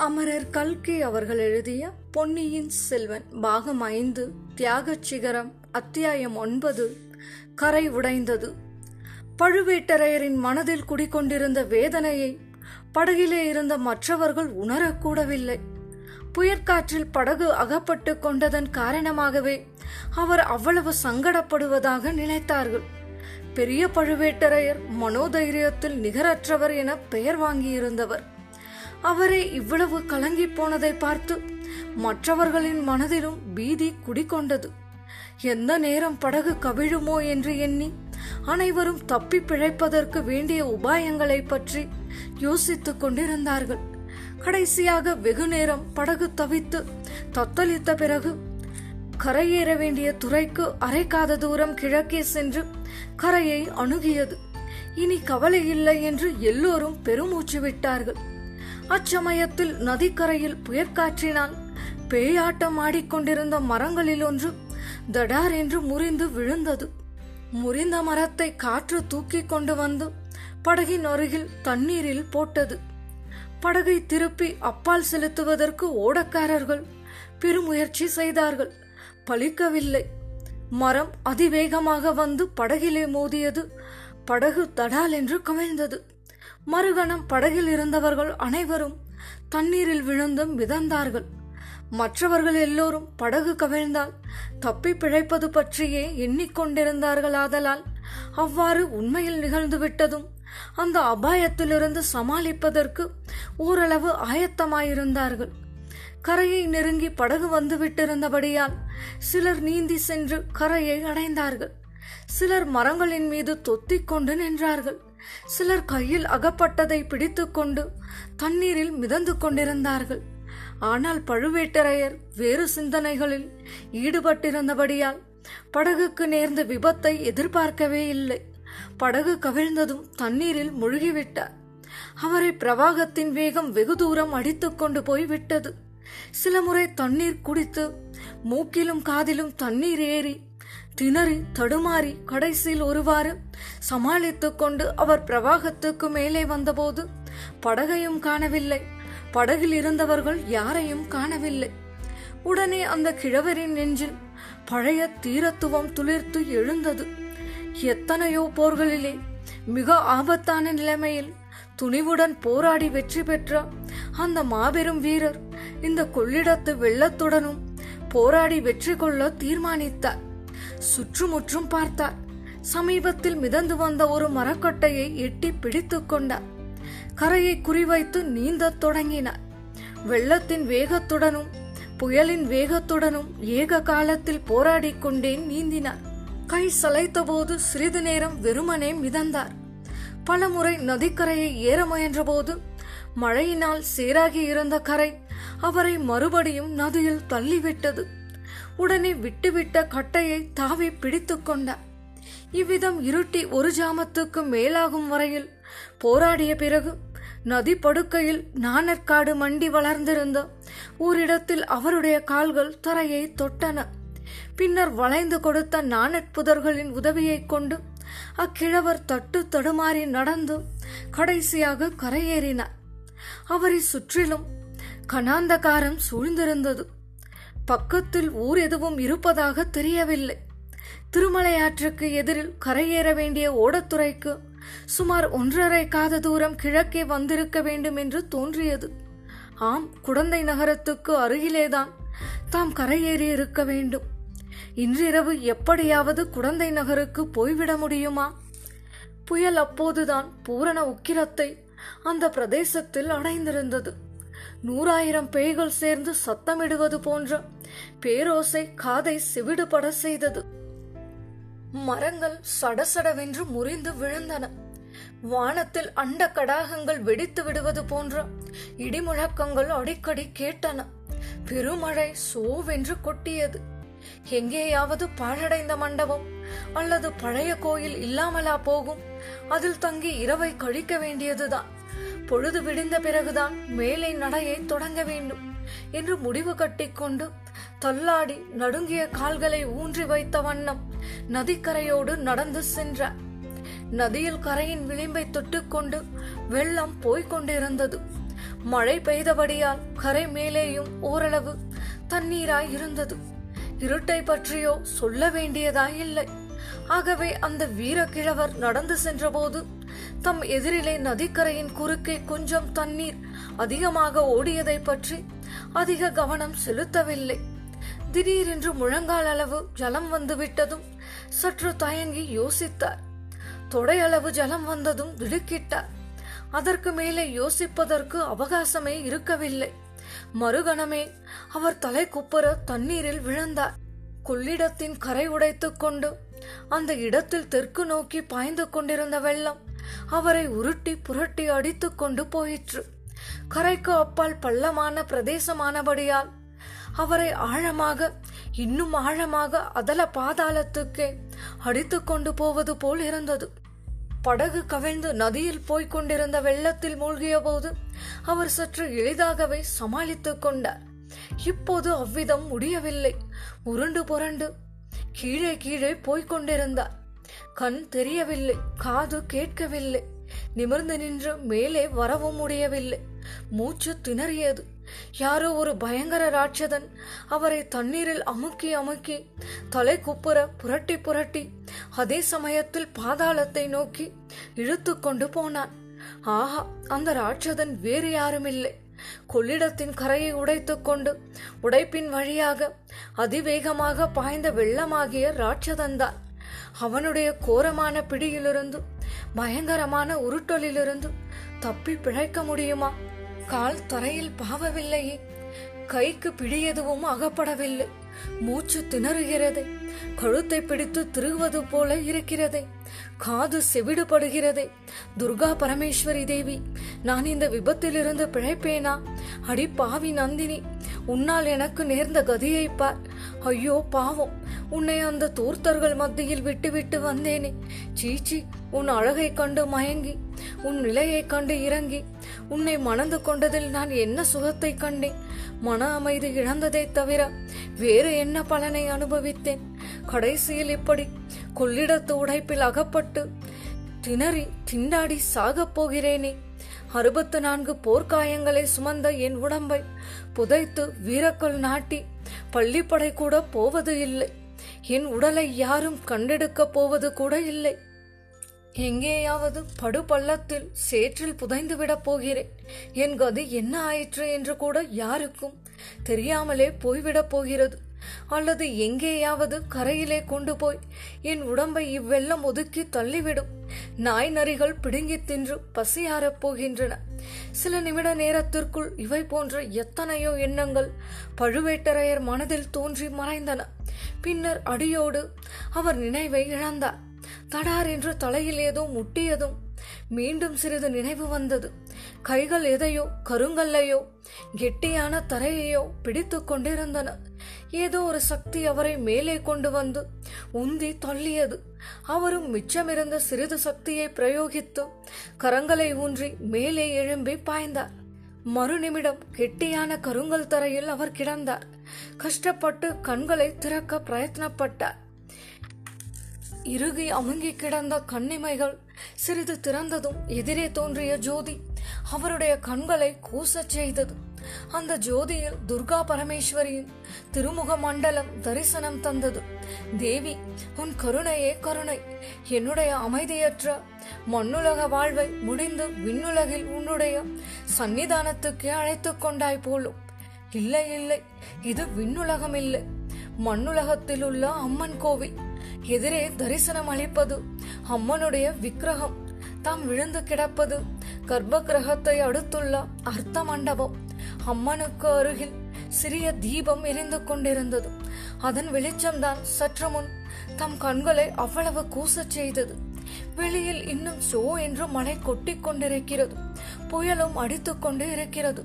அமரர் கல்கி அவர்கள் எழுதிய பொன்னியின் செல்வன் பாகம் ஐந்து தியாகச் சிகரம் அத்தியாயம் ஒன்பது கரை உடைந்தது. பழுவேட்டரையரின் மனதில் குடிக்கொண்டிருந்த வேதனையை படகிலே இருந்த மற்றவர்கள் உணரக்கூடவில்லை. புயற்காற்றில் படகு அகப்பட்டு கொண்டதன் காரணமாகவே அவர் அவ்வளவு சங்கடப்படுவதாக நினைத்தார்கள். பெரிய பழுவேட்டரையர் மனோதைரியத்தில் நிகரற்றவர் என பெயர் வாங்கியிருந்தவர். அவரே இவ்வளவு கலங்கி போனதை பார்த்து மற்றவர்களின் மனதிலும் பீதி குடிகொண்டது. எந்த நேரம் படகு கவிழுமோ என்று எண்ணி அனைவரும் தப்பி பிழைப்பதற்கு வேண்டிய உபாயங்களை பற்றி யோசித்துக் கொண்டிருந்தார்கள். கடைசியாக வெகு நேரம் படகு தவித்து தத்தளித்த பிறகு கரையேற வேண்டிய துறைக்கு அரைக்காத தூரம் கிழக்கே சென்று கரையை அணுகியது. இனி கவலை இல்லை என்று எல்லோரும் பெருமூச்சு விட்டார்கள். அச்சமயத்தில் நதிக்கரையில் புயற்காற்றினால் பேயாட்டம் ஆடிக்கொண்டிருந்த மரங்களில் ஒன்று தடார் என்று முறிந்து விழுந்தது. முறிந்த மரத்தை காற்று தூக்கி கொண்டு வந்து படகின் அருகில் தண்ணீரில் போட்டது. படகை திருப்பி அப்பால் செலுத்துவதற்கு ஓடக்காரர்கள் பெருமுயற்சி செய்தார்கள். பலிக்கவில்லை மரம் அதிவேகமாக வந்து படகிலே மோதியது. படகு தடால் என்று கவிழ்ந்தது. மறுகணம் படகில் இருந்தவர்கள் அனைவரும் தண்ணீரில் விழுந்தும் மிதந்தார்கள். மற்றவர்கள் எல்லோரும் படகு கவிழ்ந்தால் தப்பி பிழைப்பது பற்றியே எண்ணிக்கொண்டிருந்தார்கள் ஆதலால் அவ்வாறு உண்மையில் நிகழ்ந்துவிட்டதும் அந்த அபாயத்திலிருந்து சமாளிப்பதற்கு ஓரளவு ஆயத்தமாயிருந்தார்கள். கரையை நெருங்கி படகு வந்து விட்டிருந்தபடியால் சிலர் நீந்தி சென்று கரையை அடைந்தார்கள். சிலர் மரங்களின் மீது தொத்திக் கொண்டு நின்றார்கள். சிலர் கையில் அகப்பட்டதை பிடித்துக்கொண்டு தண்ணீரில் மிதந்து கொண்டிருந்தார்கள். ஆனால் பழுவேட்டரையர் வேறு சிந்தனைகளில் ஈடுபட்டிருந்தபடியால் படகுக்கு நேர்ந்த விபத்தை எதிர்பார்க்கவே இல்லை. படகு கவிழ்ந்ததும் தண்ணீரில் முழுகிவிட்டார். அவரை பிரவாகத்தின் வேகம் வெகு தூரம் அடித்துக் கொண்டு போய் விட்டது சில முறை தண்ணீர் குடித்து மூக்கிலும் காதிலும் தண்ணீர் ஏறி திணறி தடுமாறி கடைசியில் ஒருவாறு சமாளித்துக் கொண்டு அவர் பிரவாகத்துக்கு மேலே வந்தபோது படகையும் காணவில்லை. படகில் இருந்தவர்கள் யாரையும் காணவில்லை. உடனே அந்த கிழவரின் நெஞ்சில் பழைய தீரத்துவம் துளிர்த்து எழுந்தது. எத்தனையோ போர்களிலே மிக ஆபத்தான நிலைமையில் துணிவுடன் போராடி வெற்றி பெற்ற அந்த மாபெரும் வீரர் இந்த கொள்ளிடத்து வெள்ளத்துடனும் போராடி வெற்றி கொள்ள தீர்மானித்தார். சுற்றுமுற்றும் பார்த்தார். சமீபத்தில் மிதந்து வந்த ஒரு மரக்கட்டையை எட்டி பிடித்துக் கொண்டார். கரையை குறிவைத்து நீந்தத் தொடங்கினார். வெள்ளத்தின் வேகத்துடனும் புயலின் வேகத்துடனும் ஏக காலத்தில் போராடிக் கொண்டே நீந்தினார். கை சளைத்தபோது சிறிது நேரம் வெறுமனே மிதந்தார். பலமுறை நதிக்கரையை ஏற முயன்றபோது மழையினால் சீராகி இருந்த கரை அவரை மறுபடியும் நதியில் தள்ளிவிட்டது. உடனே விட்டுவிட்ட கட்டையை தாவி பிடித்துக்கொண்டார் இவ்விதம் இருட்டி ஒரு ஜாமத்துக்கு மேலாகும் வரையில் போராடிய பிறகு நதி படுக்கையில் நாணற்காடு மண்டி வளர்ந்திருந்த ஓரிடத்தில் அவருடைய கால்கள் தரையை தொட்டன. பின்னர் வளைந்து கொடுத்த நாணற்புதர்களின் உதவியைக் கொண்டு அக்கிழவர் தட்டு தடுமாறி நடந்து கடைசியாக கரையேறினார். அவரை சுற்றிலும் கனாந்தகாரம் சூழ்ந்திருந்தது. பக்கத்தில் ஊர் எதுவும் இருப்பதாக தெரியவில்லை. திருமலையாற்றுக்கு எதிரில் கரையேற வேண்டிய ஓடத்துறைக்கு சுமார் ஒன்றரை காத தூரம் கிழக்கே வந்திருக்க வேண்டும் என்று தோன்றியது. ஆம் குடந்தை நகரத்துக்கு அருகிலேதான் தாம் கரையேறி இருக்க வேண்டும். இன்றிரவு எப்படியாவது குடந்தை நகருக்கு போய்விட முடியுமா? புயல் அப்போதுதான் பூரண உக்கிரத்தை அந்த பிரதேசத்தில் அடைந்திருந்தது. நூறாயிரம் பேய்கள் சேர்ந்து சத்தமிடுவது போன்ற பேரோசை காதை சிவிடுபட செய்தது. மரங்கள் சடசடவென்று முறிந்து விழுந்தன. வானத்தில் அண்ட கடாகங்கள் வெடித்து விடுவது போன்ற இடிமுழக்கங்கள் அடிக்கடி கேட்டன. பெருமழை சோவென்று கொட்டியது. எங்கேயாவது பாழடைந்த மண்டபம் அல்லது பழைய கோயில் இல்லாமலா போகும். அதில் தங்கி இரவை கழிக்க வேண்டியதுதான். பொழுது விடிந்த பிறகுதான் மேலை நடையை தொடங்க வேண்டும் என்று முடிவு கட்டிக்கொண்டு தள்ளாடி நடுங்கிய கால்களை ஊன்றி வைத்த வண்ணம் நதிக்கரையோடு நடந்து சென்றார் நதியில் கரையின் விளிம்பை தொட்டுக்கொண்டு வெள்ளம் போய்க் கொண்டிருந்தது. மழை பெய்தபடியால் கரை மேலேயும் ஓரளவு தண்ணீராய் இருந்தது. இருட்டை பற்றியோ சொல்ல வேண்டியதாய் இல்லை ஆகவே அந்த வீரக்கிழவர் நடந்து சென்றபோது தம் எதிரிலே நதிக்கரையின் குறுக்கே கொஞ்சம் தண்ணீர் அதிகமாக ஓடியதை பற்றி அதிக கவனம் செலுத்தவில்லை. திடீரென்று முழங்கால் அளவு ஜலம் வந்துவிட்டதும் சற்று தயங்கி யோசித்தார். தொடை அளவு ஜலம் வந்ததும் திடுக்கிட்டார். அதற்கு மேலே யோசிப்பதற்கு அவகாசமே இருக்கவில்லை. மறுகணமே அவர் தலை குப்புற தண்ணீரில் விழுந்தார். கொள்ளிடத்தின் கரை உடைத்துக் கொண்டு அந்த இடத்தில் தெற்கு நோக்கி பாய்ந்து கொண்டிருந்த வெள்ளம் அவரை உருட்டி புரட்டி அடித்துக் கொண்டு போயிற்று. கரைக்கு அப்பால் பள்ளமான பிரதேசமானபடியால் அவரை ஆழமாக இன்னும் ஆழமாக அதல பாதாளத்துக்கே அடித்து கொண்டு போவது போல் இருந்தது. படகு கவிழ்ந்து நதியில் போய்க் கொண்டிருந்த வெள்ளத்தில் மூழ்கிய போது அவர் சற்று எளிதாகவே சமாளித்துக் கொண்டார். இப்போது அவ்விதம் முடியவில்லை. உருண்டு புரண்டு கீழே கீழே போய்க் கொண்டிருந்தார். கண் தெரியவில்லை காது கேட்கவில்லை. நிமிர்ந்து நின்று மேலே வரவும் முடியவில்லை. மூச்சு திணறியது. யாரோ ஒரு பயங்கர ராட்சதன் அவரை தண்ணீரில் அமுக்கி அமுக்கி தலை குப்புற புரட்டி புரட்டி அதே சமயத்தில் பாதாளத்தை நோக்கி இழுத்து கொண்டு போனான். ஆஹா அந்த ராட்சதன் வேறு யாருமில்லை. கொள்ளிடத்தின் கரையை உடைத்துக்கொண்டு உடைப்பின் வழியாக அதிவேகமாக பாய்ந்த வெள்ளமாகிய ராட்சதன்தான் அவனுடைய கோரமான பிடியிலிருந்து பயங்கரமான உருட்டலிலிருந்து தப்பி பிழைக்க முடியுமா? கால் தரையில் பாவவில்லையே கைக்கு பிடியதுவும் அகப்படவில்லை. மூச்சு திணறுகிறதே. கழுத்தை பிடித்து திருகுவது போல இருக்கிறதே. காது செவிடுபடுகிறதே. துர்கா பரமேஸ்வரி தேவி நான் இந்த விபத்திலிருந்து பிழைப்பேனா? அடி பாவி நந்தினி உன்னால் எனக்கு நேர்ந்த கதியை பார். ஐயோ பாவம். உன்னை அந்த தூர்த்தர்கள் மத்தியில் விட்டுவிட்டு வந்தேனே. சீச்சி உன் அழகை கண்டு மயங்கி உன் நிலையை கண்டு இறங்கி உன்னை மணந்து கொண்டதில் நான் என்ன சுகத்தை கண்டேன்? மன அமைதி இழந்ததை தவிர வேறு என்ன பலனை அனுபவித்தேன்? கடைசியில் இப்படி கொள்ளிடத்து உடைப்பில் அகப்பட்டு திணறி திண்டாடி சாகப் போகிறேனே. அறுபத்து நான்கு போர்க்காயங்களை சுமந்த என் உடம்பை புதைத்து வீரக்கல் நாட்டி பள்ளிப்படை கூட போவது இல்லை. என் உடலை யாரும் கண்டெடுக்கப் போவது கூட இல்லை. எங்கேயாவது படுபள்ளத்தில் சேற்றில் புதைந்து விடப் போகிறேன். என் கதி என்ன ஆயிற்று என்று கூட யாருக்கும் தெரியாமலே போய்விடப் போகிறது. அல்லது எங்கேயாவது கரையிலே கொண்டு போய் என் உடம்பை இவ்வெள்ளம் ஒதுக்கி தள்ளிவிடும். நாய் நரிகள் பிடுங்கி தின்று பசியாரப் போகின்றன. சில நிமிட நேரத்திற்குள் இவை போன்ற எத்தனையோ எண்ணங்கள் பழுவேட்டரையர் மனதில் தோன்றி மறைந்தன. பின்னர் அடியோடு அவர் நினைவை இழந்தார். தடார் என்று தலையில் ஏதோ முட்டியதும் மீண்டும் சிறிது நினைவு வந்தது. கைகள் எதையோ கருங்கல்லையோ கெட்டியான தரையையோ பிடித்து கொண்டிருந்தன. ஏதோ ஒரு சக்தி அவரை மேலே கொண்டு வந்து உந்தி தள்ளியது. அவரும் மிச்சமிருந்த சிறிது சக்தியை பிரயோகித்து கரங்களை ஊன்றி மேலே எழும்பி பாய்ந்தார். மறுநிமிடம் கெட்டியான கருங்கல் தரையில் அவர் கிடந்தார். கஷ்டப்பட்டு கண்களை திறக்க பிரயத்னப்பட்டார். இறுகி அமுங்கி கிடந்த கண்ணிமைகள் சிறிது திறந்ததும் எதிரே தோன்றிய ஜோதி அவருடைய கண்களை கூசச் செய்தது. அந்த ஜோதியில் துர்கா பரமேஸ்வரியின் திருமுக மண்டலம் தரிசனம் தந்தது. தேவி உன் கருணையே கருணை. என்னுடைய அமைதியற்ற மண்ணுலக வாழ்வை முடிந்து விண்ணுலகில் உன்னுடைய சன்னிதானத்துக்கே அழைத்துக் கொண்டாய் போலும். இல்லை இல்லை இது விண்ணுலகம் இல்லை மண்ணுலகத்தில் உள்ள அம்மன் கோவில். எதிரே தரிசனம் அளிப்பது அம்மனுடைய விக்கிரகம். தாம் விழுந்து கிடப்பது கர்ப்ப கிரகத்தை அடுத்துள்ள அர்த்த மண்டபம் அம்மனுக்கு அருகில் சிறிய தீபம் எரிந்து கொண்டிருந்தது. அதன் வெளிச்சம்தான் சற்று முன் தம் கண்களை அவ்வளவு கூசச் செய்தது. வெளியில் இன்னும் சோ என்று மழை கொட்டிக் கொண்டிருக்கிறது. புயலும் அடித்து கொண்டு இருக்கிறது.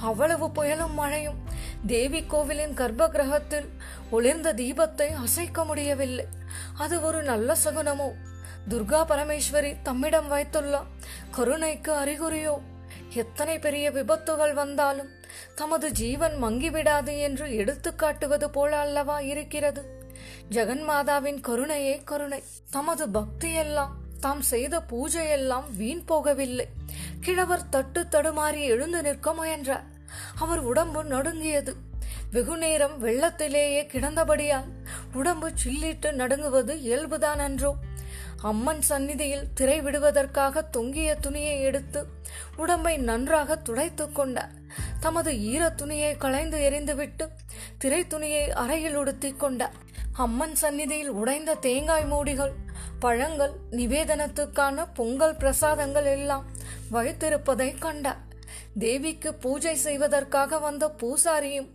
அவ்வளவு புயலும் மழையும் தேவி கோவிலின் கர்ப்ப கிரகத்தில் ஒளிர்ந்த தீபத்தை அசைக்க முடியவில்லை. அது ஒரு நல்ல சகுனமோ? துர்கா பரமேஸ்வரி தம்மிடம் வைத்துள்ள கருணைக்கு அறிகுறியோ? எத்தனை பெரிய விபத்துகள் வந்தாலும் தமது ஜீவன் மங்கிவிடாது என்று எடுத்து காட்டுவது போல அல்லவா இருக்கிறது? ஜெகன்மாதாவின் கருணையே கருணை. தமது பக்தியெல்லாம் தாம் செய்த பூஜையெல்லாம் வீண் போகவில்லை. கிழவர் தட்டு தடுமாறி எழுந்து நிற்க முயன்றார். அவர் உடம்பு நடுங்கியது. வெகுநேரம் வெள்ளத்திலேயே கிடந்தபடியால் உடம்பு சில்லிட்டு நடுங்குவது இயல்புதான் அன்றோ. அம்மன் சந்நிதியில் திரை விடுவதற்காக தொங்கிய துணியை எடுத்து உடம்பை நன்றாக துடைத்துக் கொண்டார் தமது ஈர துணியை களைந்து எறிந்துவிட்டு திரை துணியை அறையில் உடுத்திக் கொண்டார் அம்மன் சந்நிதியில் உடைந்த தேங்காய் மூடிகள் பழங்கள் நிவேதனத்துக்கான பொங்கல் பிரசாதங்கள் எல்லாம் வைத்திருப்பதை கண்டார். தேவிக்கு பூஜை செய்வதற்காக வந்த பூசாரியும்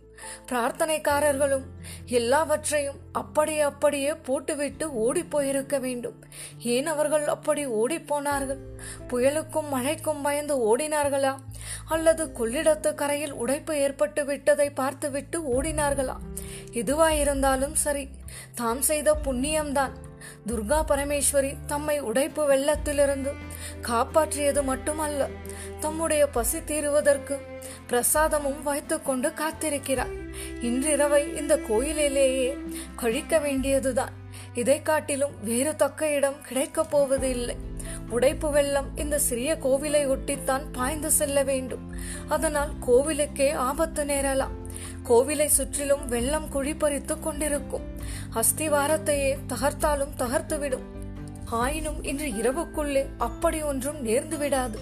பிரார்த்தனைக்காரர்களும் எல்லாவற்றையும் அப்படி அப்படியே போட்டுவிட்டு ஓடி போயிருக்க வேண்டும். ஏன் அவர்கள் அப்படி ஓடி போனார்கள் புயலுக்கும் மழைக்கும் பயந்து ஓடினார்களா? அல்லது கொள்ளிடத்து கரையில் உடைப்பு ஏற்பட்டு விட்டதை பார்த்துவிட்டு ஓடினார்களா? எதுவாயிருந்தாலும் சரி தாம் செய்த புண்ணியம்தான். துர்கா பரமேஸ்வரி தம்மை உடைப்பு வெள்ளத்திலிருந்து காப்பாற்றியது மட்டுமல்ல தம்முடைய பசி தீருவதற்கு பிரசாதமும் வைத்துக்கொண்டு காத்திருக்கிறார். இன்றிரவை இந்த கோயிலிலேயே கழிக்க வேண்டியதுதான். இதை காட்டிலும் வேறு தக்க இடம் கிடைக்கப் போவது இல்லை உடைப்பு வெள்ளம் இந்த சிறிய கோவிலை ஒட்டித்தான் பாய்ந்து செல்ல வேண்டும். அதனால் கோவிலுக்கே ஆபத்து நேரலாம். கோவிலை சுற்றிலும் வெள்ளம் குழிப்பறித்து கொண்டிருக்கும். அஸ்திவாரத்தையே தகர்த்தாலும் தகர்த்துவிடும். ஆயினும் இன்று இரவுக்குள்ளே அப்படி ஒன்றும் நேர்ந்து விடாது.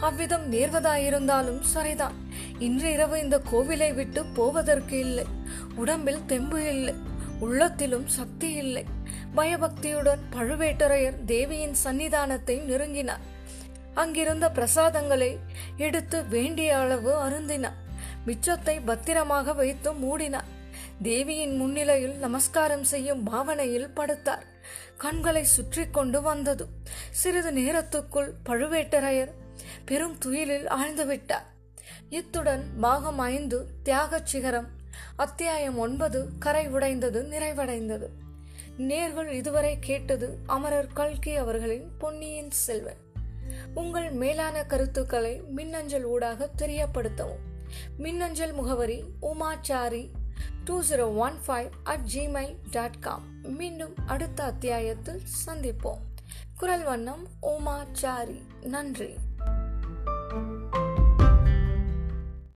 அவ்விதம் நேர்வதாயிருந்தாலும் சரிதான். இன்று இரவு இந்த கோவிலை விட்டு போவதற்கு இல்லை. உடம்பில் தெம்பு இல்லை. உள்ளத்திலும் சக்தி இல்லை. பயபக்தியுடன் பழுவேட்டரையர் தேவியின் சன்னிதானத்தை நெருங்கினார். அங்கிருந்த பிரசாதங்களை எடுத்து வேண்டிய அளவு அருந்தினார். மிச்சத்தை பத்திரமாக வைத்து மூடினார். தேவியின் முன்னிலையில் நமஸ்காரம் செய்யும் பாவனையில் படுத்தார். கண்களை சுற்றி கொண்டு வந்தது. சிறிது நேரத்துக்குள் பழுவேட்டரையர் பெரும் துயிலில் ஆழ்ந்துவிட்டார் இத்துடன் பாகம் ஐந்து தியாகச் சிகரம் அத்தியாயம் ஒன்பது கரை உடைந்தது நிறைவடைந்தது. நேர்கள் இதுவரை கேட்டது அமரர் கல்கி அவர்களின் பொன்னியின் செல்வன். உங்கள் மேலான கருத்துக்களை மின்னஞ்சல் ஊடாக தெரியப்படுத்தவும். மின்னஞ்சல் முகவரி Umachari two zero one five at Gmail dot com மீண்டும் அடுத்த அத்தியாயத்தில் சந்திப்போம். குரல் வண்ணம் உமாச்சாரி. நன்றி.